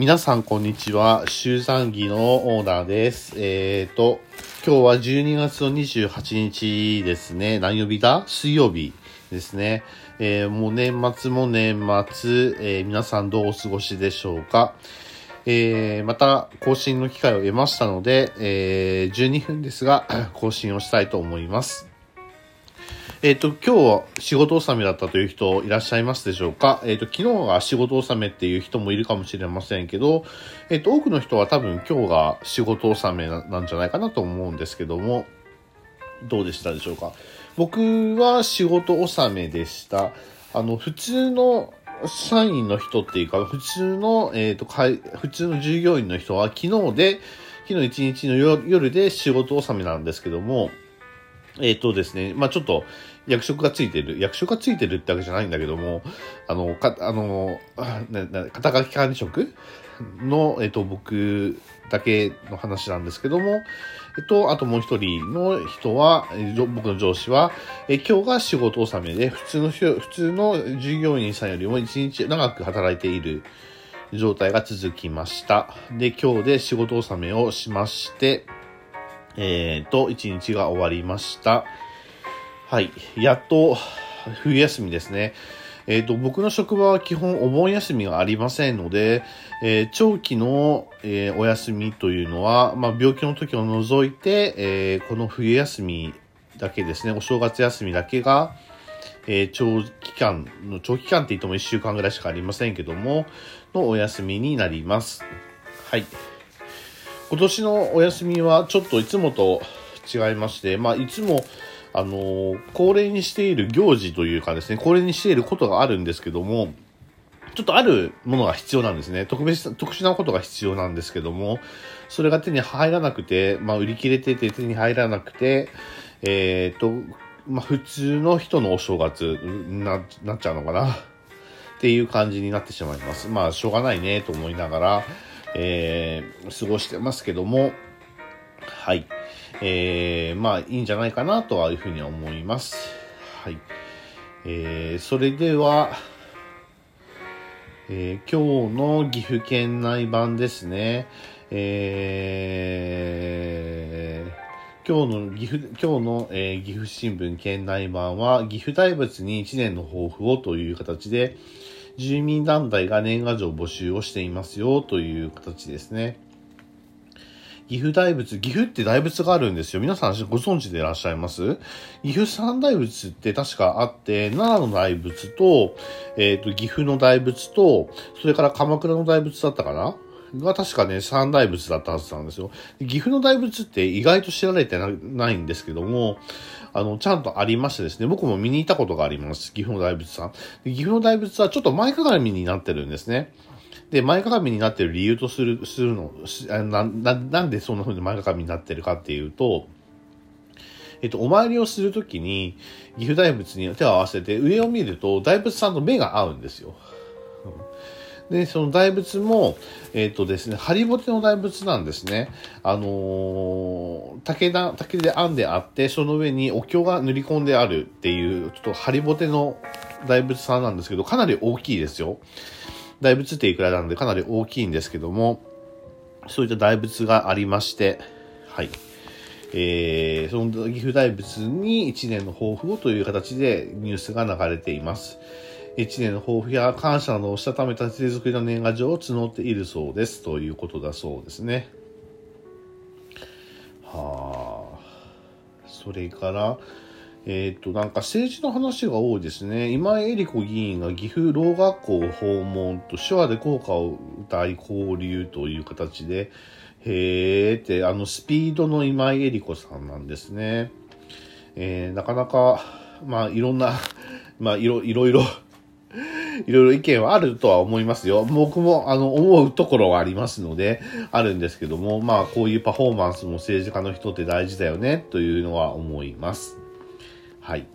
皆さん、こんにちは。周産儀のオーナーです。えっ、と、今日は12月の28日ですね。何曜日だ？水曜日ですね。えーもう年末も年末、えー皆さんどうお過ごしでしょうか？えーまた更新の機会を得ましたので、え12分ですが、更新をしたいと思います。えっ、と、今日は仕事納めだったという人いらっしゃいますでしょうか？えっ、と、昨日が仕事納めっていう人もいるかもしれませんけど、えっ、と、多くの人は多分今日が仕事納めなんじゃないかなと思うんですけども、どうでしたでしょうか？僕は仕事納めでした。あの、普通の社員の人っていうか、普通の、えっ、と、普通の従業員の人は昨日で、昨日一日の夜で仕事納めなんですけども、えっ、とですね、まあちょっと役職がついてる、役職がついてるってわけじゃないんだけども、あの、か、あの、なな肩書き管理職の、えっ、と、僕だけの話なんですけども、えっと、あともう一人の人は、え僕の上司は、え今日が仕事納めで、普通の人、普通の従業員さんよりも一日長く働いている状態が続きました。で、今日で仕事納めをしまして、えー、と、一日が終わりました。はい。やっと、冬休みですね。えっ、と、僕の職場は基本お盆休みがありませんので、えー長期の、えーお休みというのは、まあ、病気の時を除いて、えこの冬休みだけですね、お正月休みだけが、え長期間の、長期間って言っても1週間ぐらいしかありませんけども、のお休みになります。はい。今年のお休みはちょっといつもと違いまして、まあ、いつも、あのー恒例にしている行事というかですね、恒例にしていることがあるんですけども、ちょっとあるものが必要なんですね。特別、特殊なことが必要なんですけども、それが手に入らなくて、まあ、売り切れてて手に入らなくて、えっ、と、まあ、普通の人のお正月にななっちゃうのかな？っていう感じになってしまいます。まあ、しょうがないねと思いながら、えー過ごしてますけども、はい。えーまあ、いいんじゃないかなとはいうふうに思います。はい。えーそれでは、えー今日の岐阜県内版ですね。えー今日の岐阜、今日の、えー岐阜新聞県内版は、岐阜大仏に1年の抱負をという形で、住民団体が年賀状募集をしていますよという形ですね。岐阜大仏、岐阜って大仏があるんですよ。皆さんご存知でいらっしゃいます？岐阜三大仏って確かあって、奈良の大仏と、えっ、と、岐阜の大仏と、それから鎌倉の大仏だったかな？が確かね、三大仏だったはずなんですよ。岐阜の大仏って意外と知られてないんですけども、あの、ちゃんとありましてですね、僕も見に行ったことがあります。岐阜の大仏さん。岐阜の大仏はちょっと前かがみになってるんですね。で、前かがみになってる理由とする、するの、な、な、なんでそんな風に前かがみになってるかっていうと、えっと、お参りをするときに、岐阜大仏に手を合わせて上を見ると、大仏さんと目が合うんですよ。で、その大仏も、えっ、とですね、ハリボテの大仏なんですね。あのー竹だ、竹で編んであって、その上にお経が塗り込んであるっていう、ちょっとハリボテの大仏さんなんですけど、かなり大きいですよ。大仏っていくらなんでかなり大きいんですけども、そういった大仏がありまして、はい。えー、その岐阜大仏に1年の抱負をという形でニュースが流れています。1年の抱負や感謝などをしたためた手作りの年賀状を募っているそうです。ということだそうですね。はあ。それから、えっ、と、なんか政治の話が多いですね。今井絵理子議員が岐阜老学校を訪問と手話で効果を歌い交流という形で、へーって、あの、スピードの今井絵理子さんなんですね。えーなかなか、まあ、いろんな、まあ、いろ、いろいろ、いろいろ意見はあるとは思いますよ。僕も、あの、思うところはありますので、あるんですけども、まあ、こういうパフォーマンスも政治家の人って大事だよね、というのは思います。はい。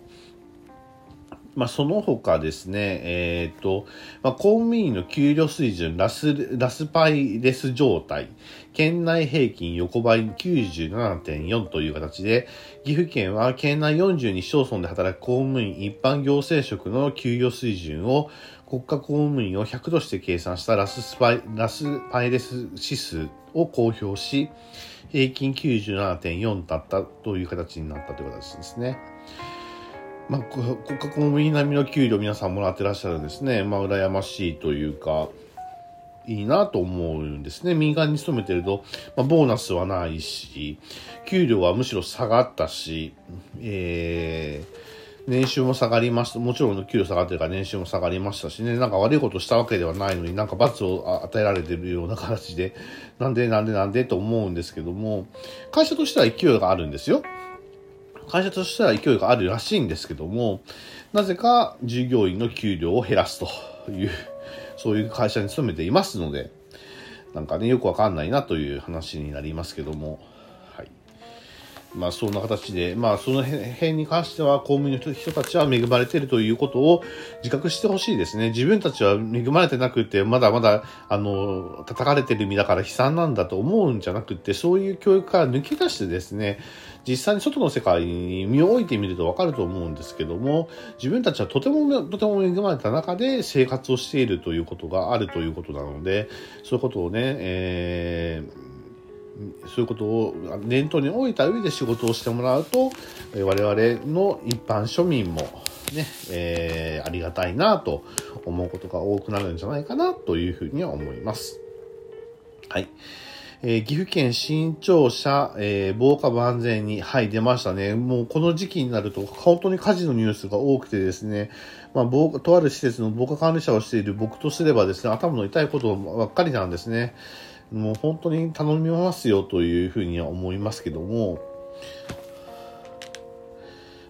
まあ、その他ですね、えっ、と、まあ、公務員の給料水準、ラス、ラスパイレス状態、県内平均横ばい97.4という形で、岐阜県は県内42市町村で働く公務員一般行政職の給与水準を国家公務員を100として計算したラススパイラスパイレス指数を公表し、平均97.4だったという形になったという形ですね。まあ、国家公務員並みの給料皆さんもらってらっしゃるんですね。まあ、羨ましいというか、いいなと思うんですね。民間に勤めてると、まあ、ボーナスはないし、給料はむしろ下がったし、えー、年収も下がりました。もちろん給料下がってるから年収も下がりましたしね、なんか悪いことしたわけではないのになんか罰を与えられてるような形で、なんでなんでなんでと思うんですけども、会社としては勢いがあるんですよ。会社としては勢いがあるらしいんですけども、なぜか従業員の給料を減らすというそういう会社に勤めていますので、なんかね、よくわかんないなという話になりますけども、まあ、そんな形で、まあ、その辺に関しては、公務員の人たちは恵まれているということを自覚してほしいですね。自分たちは恵まれてなくて、まだまだ、あの、叩かれてる身だから悲惨なんだと思うんじゃなくて、そういう教育から抜け出してですね、実際に外の世界に身を置いてみるとわかると思うんですけども、自分たちはとても、とても恵まれた中で生活をしているということがあるということなので、そういうことをね、えー、そういうことを念頭に置いた上で仕事をしてもらうと、我々の一般庶民もね、えー、ありがたいなと思うことが多くなるんじゃないかなというふうには思います。はい。えー、岐阜県新庁舎、えー、防火万全に、はい、出ましたね。もうこの時期になると、本当に火事のニュースが多くてですね、まあ、防とある施設の防火管理者をしている僕とすればですね、頭の痛いことばっかりなんですね。もう本当に頼みますよというふうには思いますけども、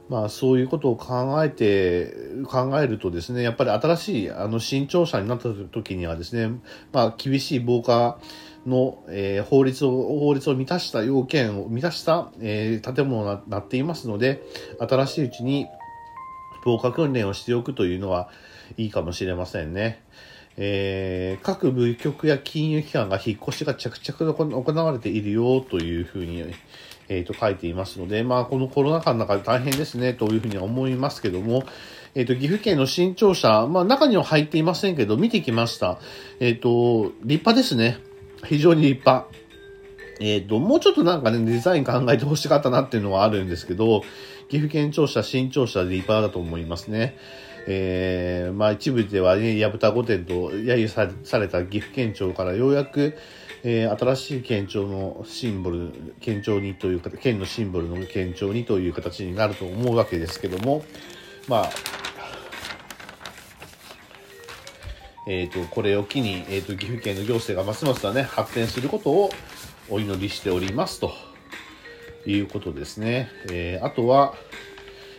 まあそういうことを考えて、考えるとですね、やっぱり新しいあの新庁舎になった時にはですね、まあ厳しい防火の、えー、法律を、法律を満たした要件を満たした、えー、建物になっていますので、新しいうちに防火訓練をしておくというのはいいかもしれませんね。えー、各部局や金融機関が引っ越しが着々と行われているよというふうに、えー、と書いていますので、まあ、このコロナ禍の中で大変ですねというふうには思いますけども、えっ、ー、と、岐阜県の新庁舎、まあ、中には入っていませんけど、見てきました。えっ、ー、と、立派ですね。非常に立派。えっ、ー、と、もうちょっとなんかね、デザイン考えてほしかったなっていうのはあるんですけど、岐阜県庁舎、新庁舎で立派だと思いますね。えー、まあ一部ではね、矢蓋御殿と揶揄された岐阜県庁からようやく、えー、新しい県庁のシンボル、県庁にというか、県のシンボルの県庁にという形になると思うわけですけども、まあ、えっ、ー、と、これを機に、えっ、ー、と、岐阜県の行政がますますはね、発展することをお祈りしておりますということですね。えー、あとは、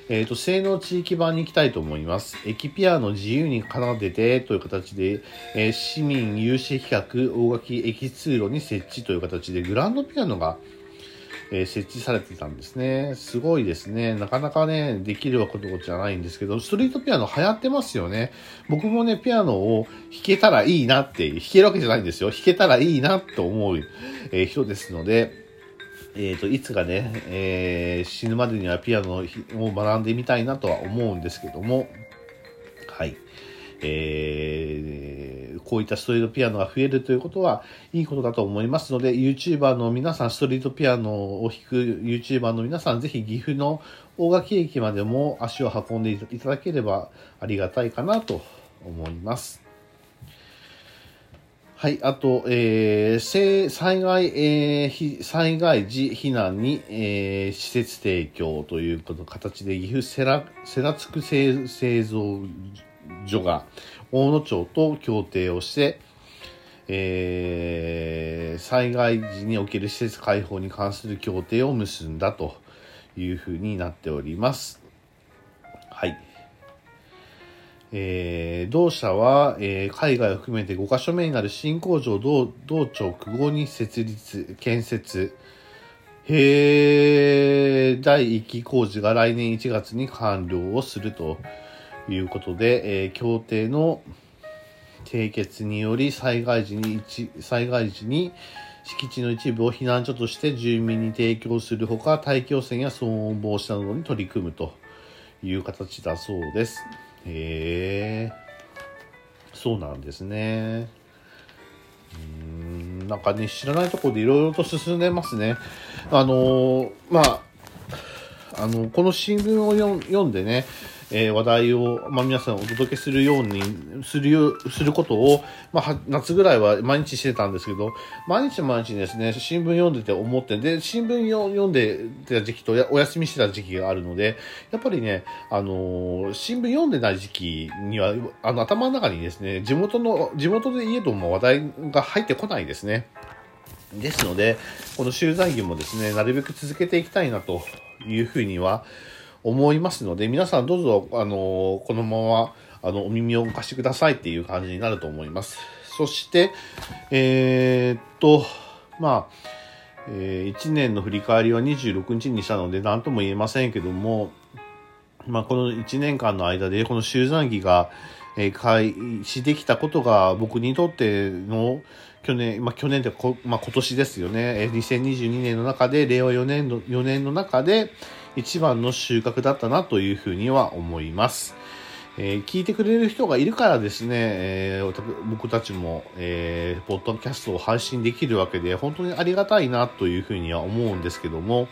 えっ、ー、と、性能地域版に行きたいと思います。駅ピアノ自由に奏でてという形で、えー、市民有志企画大垣駅通路に設置という形で、グランドピアノがえー、設置されてたんですね。すごいですね。なかなかね、できることじゃないんですけど、ストリートピアノ流行ってますよね。僕もね、ピアノを弾けたらいいなって、弾けるわけじゃないんですよ。弾けたらいいなと思う、え、人ですので、え、ー、と、いつかね、えー、死ぬまでにはピアノを学んでみたいなとは思うんですけども、はい。えー、こういったストリートピアノが増えるということはいいことだと思いますので、YouTuber の皆さん、ストリートピアノを弾く YouTuber の皆さん、ぜひ岐阜の大垣駅までも足を運んでいただければありがたいかなと思います。はい。あと、えー、災害、えー、災害時避難に、えー、施設提供ということ形で、岐阜セラ、セラツク製造所が大野町と協定をして、えー、災害時における施設開放に関する協定を結んだというふうになっております。はい。えー、同社は、えー、海外を含めて5カ所目になる新工場同同庁9号に設立、建設、へ第1期工事が来年1月に完了をするということで、えー、協定の締結により災害時に災害時に敷地の一部を避難所として住民に提供するほか大気汚染や騒音防止などに取り組むという形だそうです。へえ。そうなんですね。うん、なんかね、知らないところでいろいろと進んでますね。あのーまあ、あの、この新聞を読んでね、えー話題を、まあ、皆さんお届けするようにするよすることを、まあ、夏ぐらいは毎日してたんですけど、毎日毎日ですね、新聞読んでて思って、で、新聞よ読んでた時期とお休みしてた時期があるので、やっぱりね、あのー新聞読んでない時期には、あの、頭の中にですね、地元の、地元で言えども話題が入ってこないですね。ですので、この集財儀もですね、なるべく続けていきたいなというふうには思いますので、皆さんどうぞ、あの、このまま、あの、お耳をお貸してくださいっていう感じになると思います。そして、えーっと、まあ、え1年の振り返りは26日にしたので、何とも言えませんけども、まあ、この1年間の間で、この集団儀が、えー開始できたことが、僕にとっての、去年、まあ、去年でこ、まあ、今年ですよね。えー2022年の中で、令和4年の、4年の中で、一番の収穫だったなというふうには思います。えー聞いてくれる人がいるからですね、えー僕たちも、えーポッドキャストを配信できるわけで、本当にありがたいなというふうには思うんですけども、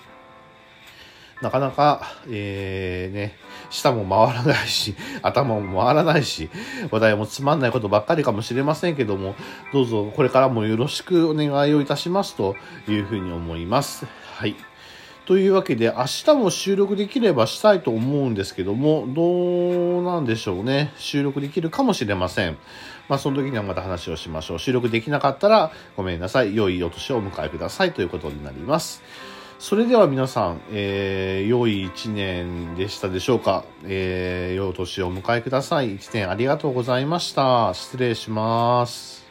なかなか、えー、ね、舌も回らないし、頭も回らないし、話題もつまんないことばっかりかもしれませんけども、どうぞこれからもよろしくお願いをいたしますというふうに思います。はい。というわけで、明日も収録できればしたいと思うんですけども、どうなんでしょうね。収録できるかもしれません。まあ、その時にはまた話をしましょう。収録できなかったら、ごめんなさい。良いお年をお迎えくださいということになります。それでは皆さん、えー、良い一年でしたでしょうか。えー、良い年をお迎えください。一年ありがとうございました。失礼します。